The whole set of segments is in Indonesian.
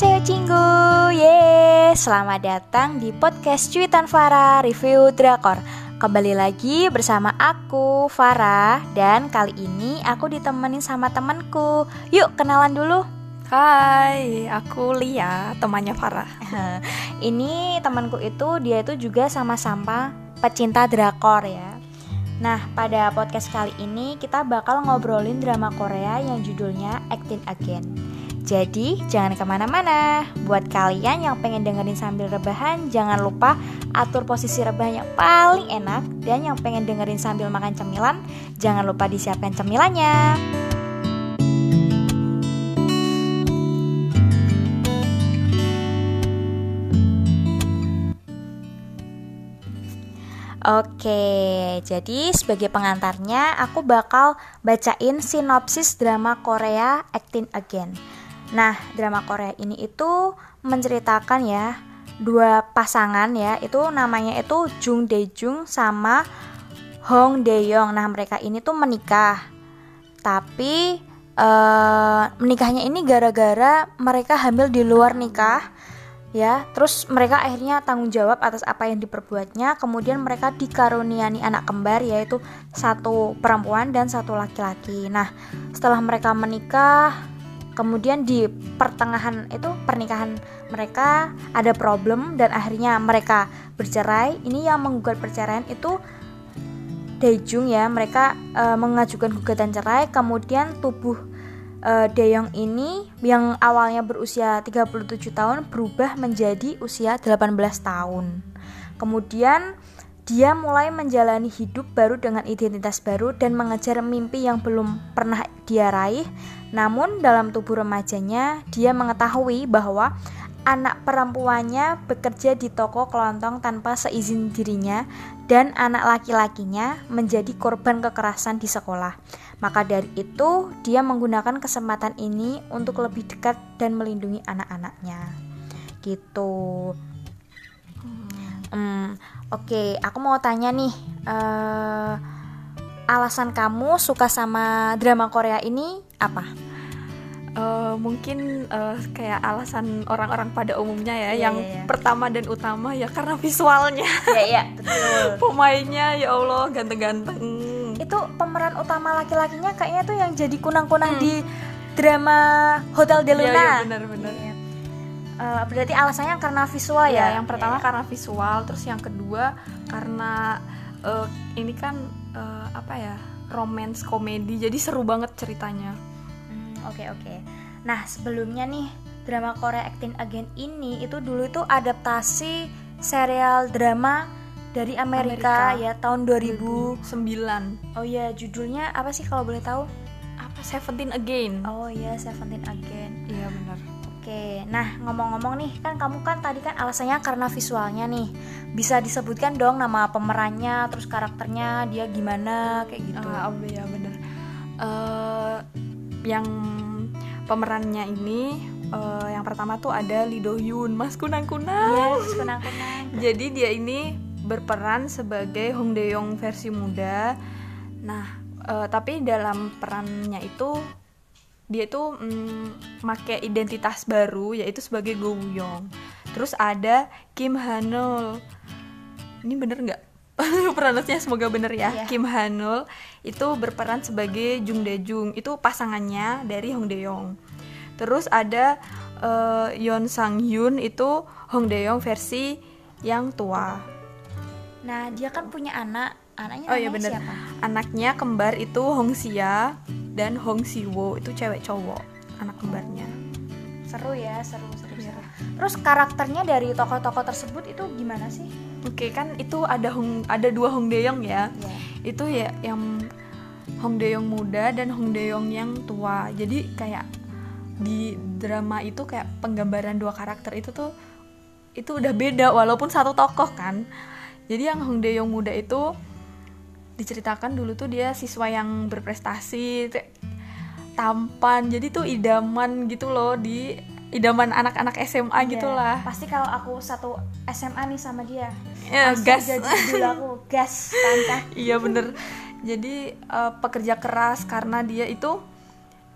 Annyeonghaseyo Cinggu. Yeay, selamat datang di podcast Cuitan Farah Review Drakor. Kembali lagi bersama aku, Farah. Dan kali ini aku ditemenin sama temanku. Yuk kenalan dulu. Hai, aku Lia, temannya Farah. Ini temanku itu, dia itu juga sama-sama pecinta drakor ya. Nah, pada podcast kali ini kita bakal ngobrolin drama Korea yang judulnya Acting Again jadi jangan ke mana-mana Buat kalian yang pengen dengerin sambil rebahan Jangan lupa atur posisi rebahan yang paling enak Dan yang pengen dengerin sambil makan cemilan Jangan lupa disiapkan cemilannya Oke, jadi sebagai pengantarnya aku bakal bacain sinopsis drama Korea Acting Again. Nah, drama Korea ini itu menceritakan ya dua pasangan ya, itu namanya itu Jung Dae Jung sama Hong Dae Yong. Nah, mereka ini tuh menikah. Tapi uh, menikahnya ini gara-gara mereka hamil di luar nikah ya terus mereka akhirnya tanggung jawab atas apa yang diperbuatnya kemudian mereka dikaruniai anak kembar yaitu satu perempuan dan satu laki-laki nah setelah mereka menikah kemudian di pertengahan itu pernikahan mereka ada problem dan akhirnya mereka bercerai. Ini yang menggugat perceraian itu Daejung ya mereka e, mengajukan gugatan cerai. Kemudian tubuh e, Daeyong ini yang awalnya berusia 37 tahun berubah menjadi usia 18 tahun. Kemudian dia mulai menjalani hidup baru dengan identitas baru dan mengejar mimpi yang belum pernah dia raih namun dalam tubuh remajanya dia mengetahui bahwa anak perempuannya bekerja di toko kelontong tanpa seizin dirinya dan anak laki-lakinya menjadi korban kekerasan di sekolah. Maka dari itu, dia menggunakan kesempatan ini untuk lebih dekat dan melindungi anak-anaknya. Gitu. Hmm, Oke, aku mau tanya nih, uh, alasan kamu suka sama drama Korea ini apa? Uh, mungkin uh, kayak alasan orang-orang pada umumnya ya, yeah, yang yeah, yeah. pertama dan utama ya karena visualnya. Iya yeah, yeah, betul. Pemainnya ya Allah ganteng-ganteng. Itu pemeran utama laki-lakinya kayaknya tuh yang jadi kunang-kunang hmm. di drama Hotel de Luna. Iya, yeah, yeah, benar-benar. Uh, berarti alasannya karena visual ya? ya yang pertama yeah. karena visual, terus yang kedua karena uh, ini kan uh, apa ya romance komedi, jadi seru banget ceritanya. Hmm, oke oke. Okay. Nah sebelumnya nih drama Korea Acting Again ini itu dulu itu adaptasi serial drama dari Amerika, Amerika. ya tahun 2009. Oh iya judulnya apa sih kalau boleh tahu? Apa Seventeen Again? Oh iya Seventeen Again. Iya benar. Oke, nah ngomong-ngomong nih, kan kamu kan tadi kan alasannya karena visualnya nih. Bisa disebutkan dong nama pemerannya, terus karakternya dia gimana kayak gitu. Uh, oh iya bener. Uh, yang pemerannya ini uh, yang pertama tuh ada Lee Do Hyun, Mas Kunang Kunang. Iya, Mas Kunang Kunang. Jadi dia ini berperan sebagai Hong De Yong versi muda. Nah, uh, tapi dalam perannya itu dia itu mm, make identitas baru yaitu sebagai Go Young. Terus ada Kim Hanul. Ini bener nggak? Peranasnya semoga bener ya. Yeah. Kim Hanul itu berperan sebagai Jung De Jung. Itu pasangannya dari Hong De Yong. Terus ada uh, Yeon Sang Hyun itu Hong De Yong versi yang tua. Nah, dia kan punya anak. Anaknya oh, iya bener. siapa? Anaknya kembar itu Hong Xia dan Hong Siwo itu cewek cowok anak kembarnya. Seru ya seru seru ya. seru. Terus karakternya dari tokoh-tokoh tersebut itu gimana sih? Oke kan itu ada Hong ada dua Hong Deong ya. Yeah. itu ya yang Hong Deong muda dan Hong Deong yang tua. Jadi kayak di drama itu kayak penggambaran dua karakter itu tuh itu udah beda walaupun satu tokoh kan. Jadi yang Hong Deong muda itu diceritakan dulu tuh dia siswa yang berprestasi tampan. Jadi tuh idaman gitu loh di idaman anak-anak SMA yeah. gitulah pasti kalau aku satu SMA nih sama dia yeah, gas. dulu aku gas tante iya bener. Jadi uh, pekerja keras karena dia itu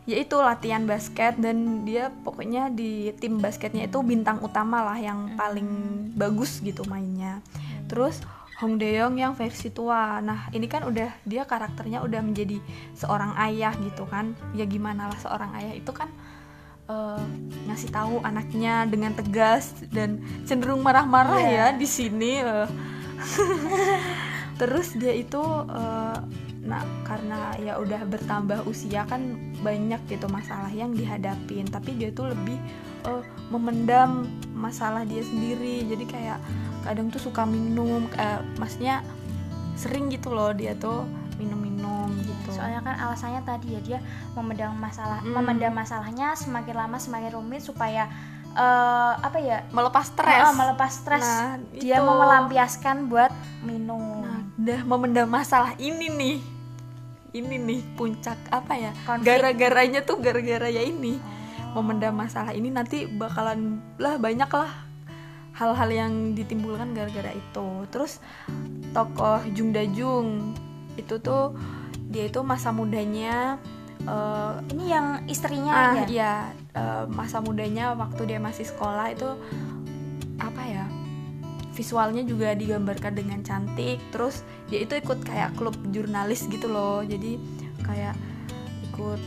ya itu latihan basket dan dia pokoknya di tim basketnya itu bintang utama lah yang paling bagus gitu mainnya. Terus Hong Deong yang versi tua nah ini kan udah dia karakternya udah menjadi seorang ayah gitu kan ya gimana lah seorang ayah itu kan uh, ngasih tahu anaknya dengan tegas dan cenderung marah-marah Yeah. ya di sini uh. terus dia itu uh, nah karena ya udah bertambah usia kan banyak gitu masalah yang dihadapin tapi dia tuh lebih uh, memendam masalah dia sendiri jadi kayak kadang tuh suka minum uh, maksudnya sering gitu loh dia tuh minum-minum gitu Soalnya kan alasannya tadi ya dia memendam masalah, Hmm. memendam masalahnya semakin lama semakin rumit supaya eh, apa ya? melepas stres Ah, melepas stres. Nah, dia itu. mau melampiaskan buat minum. Nah, udah memendam masalah ini nih. Ini nih puncak apa ya? Gara-garanya tuh gara-gara ya ini. Oh. Memendam masalah ini nanti bakalan lah banyak lah hal-hal yang ditimbulkan gara-gara itu. Terus tokoh Jung Dajung itu tuh dia itu masa mudanya eh, Ini yang istrinya ah ya? iya eh, masa mudanya waktu dia masih sekolah itu apa ya visualnya juga digambarkan dengan cantik terus dia itu ikut kayak klub jurnalis gitu loh. Jadi kayak ikut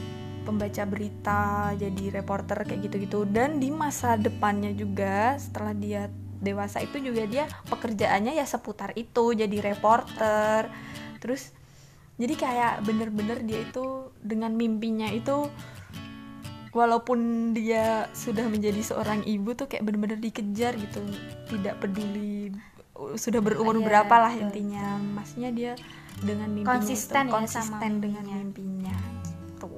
pembaca berita jadi reporter kayak gitu-gitu. Dan di masa depannya juga setelah dia dewasa itu juga dia pekerjaannya ya seputar itu jadi reporter. Terus jadi kayak bener-bener dia itu dengan mimpinya itu walaupun dia sudah menjadi seorang ibu tuh kayak bener-bener dikejar gitu tidak peduli uh, sudah berumur Iya, berapa lah betul. intinya maksudnya dia dengan mimpinya Konsisten itu, ya konsisten sama dengan mimpinya. mimpinya tuh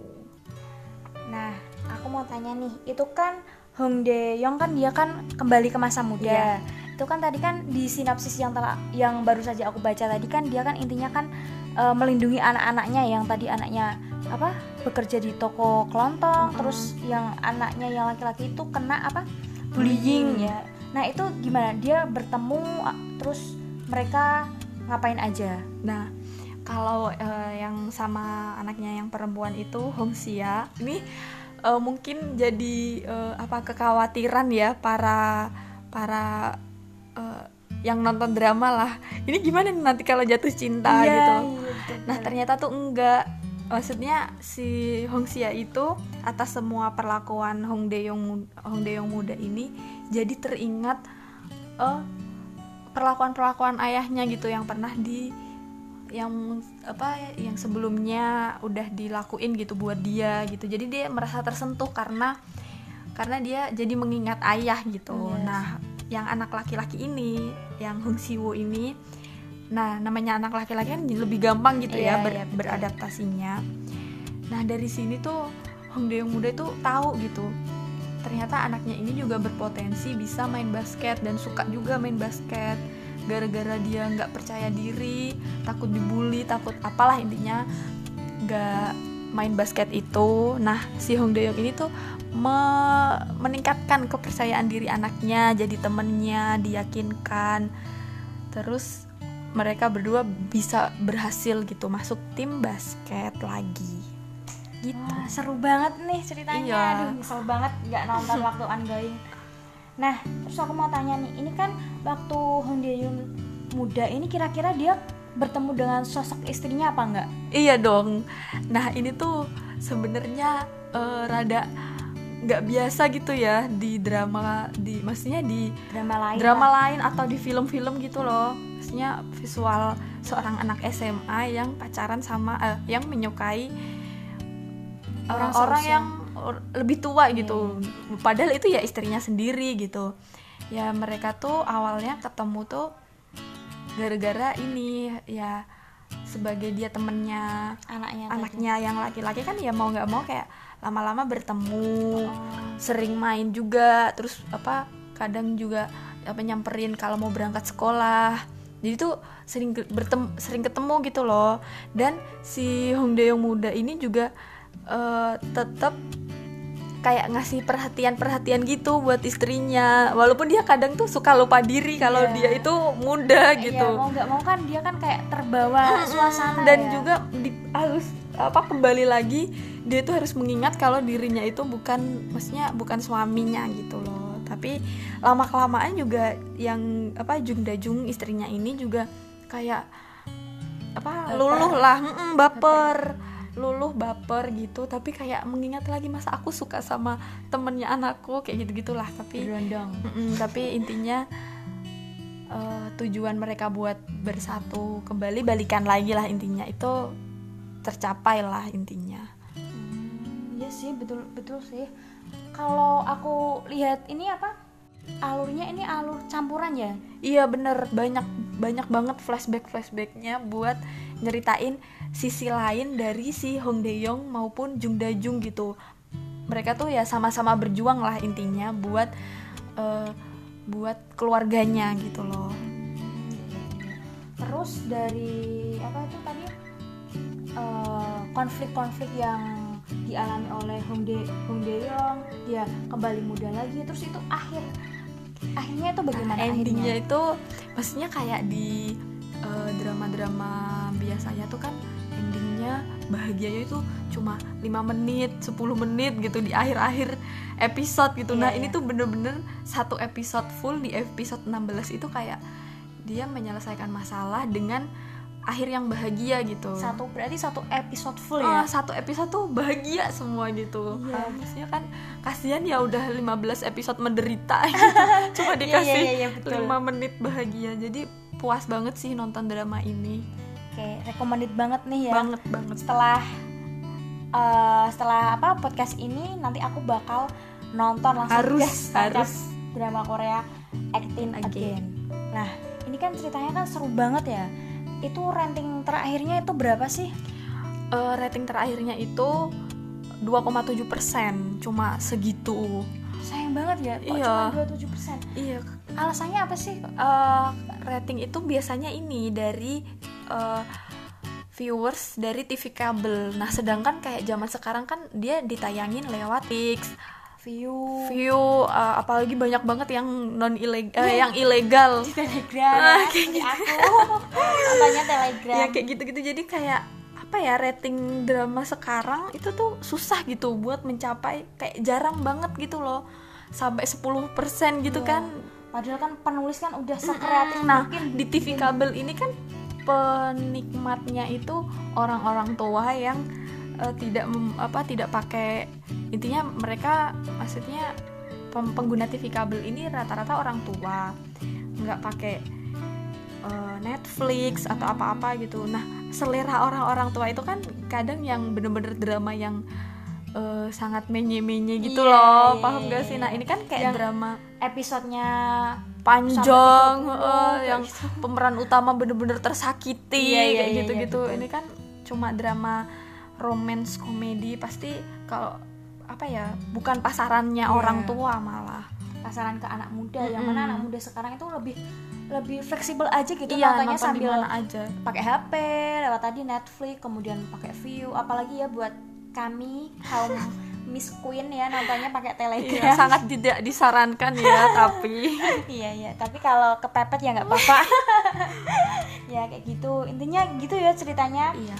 Nah, aku mau tanya nih, itu kan Hong Dae-yong kan dia kan kembali ke masa muda. Iya. Itu kan tadi kan di sinopsis yang telah yang baru saja aku baca tadi kan dia kan intinya kan eh, melindungi anak-anaknya yang tadi anaknya apa bekerja di toko kelontong, Mm-mm. terus yang anaknya yang laki-laki itu kena apa Bullying. ya. Nah itu gimana? Dia bertemu terus mereka ngapain aja? Nah, kalau eh, yang sama anaknya yang perempuan itu Hong Xia, ini eh, mungkin jadi eh, apa kekhawatiran ya para para eh, yang nonton drama lah. Ini gimana nanti kalau jatuh cinta Iya, gitu. iya. Nah, ternyata tuh enggak. Maksudnya si Hong Xia itu atas semua perlakuan Hong Daeyong mu- Hong Daeyong muda ini jadi teringat eh, perlakuan-perlakuan ayahnya gitu yang pernah di yang apa yang sebelumnya udah dilakuin gitu buat dia gitu. Jadi dia merasa tersentuh karena karena dia jadi mengingat ayah gitu. Yes. Nah, yang anak laki-laki ini, yang Hong Siwo ini Nah, namanya anak laki-laki kan lebih gampang gitu Iya, ya ber- betul. beradaptasinya. Nah, dari sini tuh Hong Dae muda itu tahu gitu. Ternyata anaknya ini juga berpotensi bisa main basket dan suka juga main basket. Gara-gara dia nggak percaya diri, takut dibully, takut apalah intinya nggak main basket itu. Nah, si Hong Dae ini tuh me- meningkatkan kepercayaan diri anaknya, jadi temennya, diyakinkan. Terus mereka berdua bisa berhasil gitu masuk tim basket lagi. Gitu. Wah, seru banget nih ceritanya. Iya. Aduh, nyesel banget nggak nonton waktu ongoing. Nah, terus aku mau tanya nih, ini kan waktu Hong Dae-yun muda ini kira-kira dia bertemu dengan sosok istrinya apa enggak? Iya dong. Nah ini tuh sebenarnya eh, rada nggak biasa gitu ya di drama di maksudnya di Drama lain. drama lah. lain atau di film-film gitu loh. Maksudnya visual seorang anak SMA yang pacaran sama eh, yang menyukai eh, Orang orang, seusia. yang or- lebih tua gitu. Padahal itu ya istrinya sendiri gitu. Ya mereka tuh awalnya ketemu tuh gara-gara ini ya sebagai dia temennya anaknya. tadi. anaknya yang laki-laki kan ya mau nggak mau kayak lama-lama bertemu Oh. sering main juga terus apa kadang juga apa nyamperin kalau mau berangkat sekolah jadi tuh sering bertemu sering ketemu gitu loh. Dan si Hong Dae muda ini juga eh, tetap kayak ngasih perhatian-perhatian gitu buat istrinya. Walaupun dia kadang tuh suka lupa diri kalau Iya. dia itu muda gitu. Iya, mau nggak mau kan dia kan kayak terbawa suasana dan ya. juga di, harus apa kembali lagi dia tuh harus mengingat kalau dirinya itu bukan maksudnya bukan suaminya gitu loh tapi lama kelamaan juga yang apa Jung Dajung istrinya ini juga kayak apa Baper. luluh lah. Mm-mm, baper. Luluh baper gitu. Tapi kayak mengingat lagi masa aku suka sama temennya anakku kayak gitu gitulah tapi berondong Mm-mm, tapi intinya eh, tujuan mereka buat bersatu kembali balikan lagi lah intinya. Itu tercapai lah intinya. Hmm, iya sih betul betul sih kalau aku lihat ini apa? Alurnya ini alur campuran ya? Iya bener. Banyak banyak banget flashback flashbacknya buat nyeritain sisi lain dari si Hong Dae-yong maupun Jung Da Jung gitu. Mereka tuh ya sama-sama berjuang lah intinya buat eh, buat keluarganya gitu loh. Terus dari apa itu tadi? Eh, konflik-konflik yang dialami oleh Hong De Hong Dae-yong dia kembali muda lagi terus itu akhir akhirnya itu bagaimana Nah, endingnya akhirnya? itu maksudnya kayak di eh, drama-drama biasanya tuh kan endingnya bahagianya itu cuma 5 menit 10 menit gitu di akhir-akhir episode gitu Iya, nah iya. ini tuh bener-bener satu episode full di episode 16 itu kayak dia menyelesaikan masalah dengan akhir yang bahagia gitu satu berarti satu episode full Ah, ya satu episode tuh bahagia semua gitu. Iya. Ah, maksudnya kan kasihan ya udah 15 episode menderita gitu. Cuma Iya, dikasih iya, iya, betul. 5 menit bahagia. Jadi puas banget sih nonton drama ini. oke recommended banget nih ya Banget banget. setelah eh, setelah apa podcast ini nanti aku bakal nonton langsung Harus, gas harus. drama Korea Acting Again. Again. Nah ini kan ceritanya kan seru banget ya. Itu rating terakhirnya itu berapa sih? Eh, rating terakhirnya itu 2,7 Cuma segitu. Sayang banget ya. Kok Iya. cuma 27 Iya. Alasannya apa sih? eh, rating itu biasanya ini dari eh, viewers dari TV kabel. Nah, sedangkan kayak zaman sekarang kan dia ditayangin lewat Pix, View. View uh, apalagi banyak banget yang non ilegal yang ilegal. Di Telegram Ah, ya, seperti aku. Nontonnya Telegram. ya kayak gitu-gitu. Jadi kayak apa ya rating drama sekarang itu tuh susah gitu buat mencapai kayak jarang banget gitu loh. Sampai 10% gitu Iya. kan. Padahal kan penulis kan udah sekreatif nah mungkin di TV kabel ini kan penikmatnya itu orang-orang tua yang eh, tidak mem- apa tidak pakai intinya mereka maksudnya pem- pengguna TV kabel ini rata-rata orang tua nggak pakai eh, Netflix atau apa-apa gitu nah selera orang-orang tua itu kan kadang yang bener-bener drama yang eh, sangat menye-menye gitu Iya, loh iya, paham iya, gak sih nah iya. ini kan kayak Yang drama episodenya panjang Sampai 30, kayak yang gitu. pemeran utama bener-bener tersakiti Iya, iya, kayak gitu-gitu iya, betul. ini kan cuma drama romance komedi pasti kalau apa ya bukan pasarannya Iya. orang tua malah. Pasaran ke anak muda yang Mm-mm. mana anak muda sekarang itu lebih lebih fleksibel aja gitu iya nontonnya nonton sambil aja. pakai HP lewat tadi Netflix kemudian pakai view apalagi ya buat kami kaum Miss Queen ya nontonnya pakai Iya, Telegram sangat tidak disarankan ya tapi. Iya iya tapi kalau kepepet ya nggak apa-apa. Ya kayak gitu. Intinya gitu ya ceritanya. Iya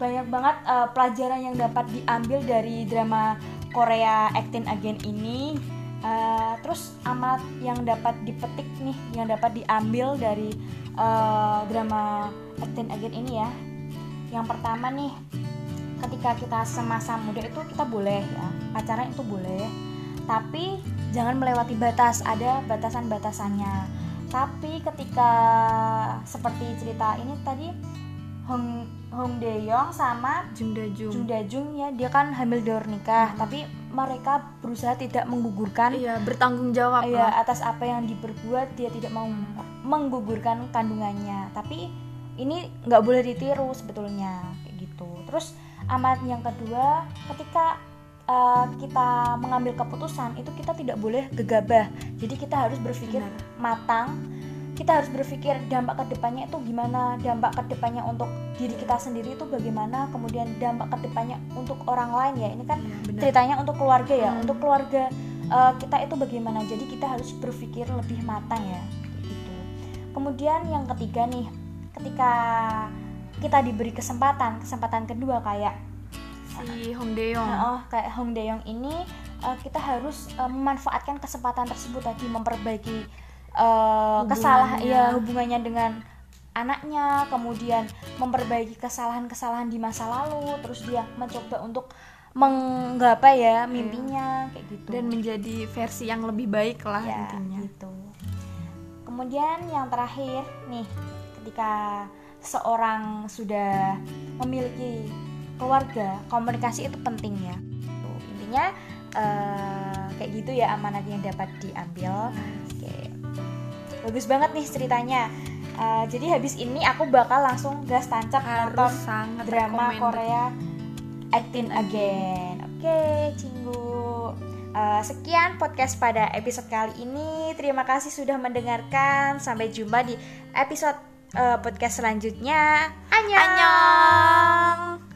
banyak banget eh, pelajaran yang dapat diambil dari drama Korea Acting Again ini. Eh, terus amat yang dapat dipetik nih yang dapat diambil dari eh, drama Acting Again ini ya. Yang pertama nih ketika kita semasa muda itu kita boleh ya pacaran itu boleh. Tapi jangan melewati batas ada batasan-batasannya. Tapi ketika seperti cerita ini tadi Hong Hong Dae-yong sama Jung Da Jung Jung Da Jung ya. Dia kan hamil di luar nikah tapi mereka berusaha tidak menggugurkan iya bertanggung jawab ya lah atas apa yang diperbuat dia tidak mau menggugurkan kandungannya. Tapi ini nggak boleh ditiru sebetulnya kayak gitu. Terus amat yang kedua ketika uh, kita mengambil keputusan itu kita tidak boleh gegabah. Jadi kita harus berpikir Benar. matang kita harus berpikir dampak ke depannya itu gimana dampak ke depannya untuk diri kita sendiri itu bagaimana kemudian dampak ke depannya untuk orang lain ya. Ini kan benar. ceritanya untuk keluarga ya. Hmm. untuk keluarga eh, kita itu bagaimana? Jadi kita harus berpikir lebih matang ya gitu. Kemudian yang ketiga nih ketika kita diberi kesempatan kesempatan kedua kayak si Hong Dae-yong Nah, oh, kayak Hong Dae-yong ini uh, kita harus uh, memanfaatkan kesempatan tersebut tadi memperbaiki uh, kesalahan ya hubungannya dengan anaknya, kemudian memperbaiki kesalahan-kesalahan di masa lalu, terus dia mencoba untuk menggapai ya mimpinya kayak gitu. dan menjadi versi yang lebih baik lah ya, intinya gitu. Kemudian yang terakhir nih, ketika seorang sudah memiliki keluarga, komunikasi itu penting ya. Tuh, intinya eh, kayak gitu ya amanat yang dapat diambil. Bagus banget nih ceritanya. Eh, jadi habis ini aku bakal langsung gas tancap harus nonton sangat drama recommended. Korea Acting Again. Oke, Cinggu. Eh, sekian podcast pada episode kali ini. Terima kasih sudah mendengarkan. Sampai jumpa di episode eh, podcast selanjutnya. Annyeong. Annyeong.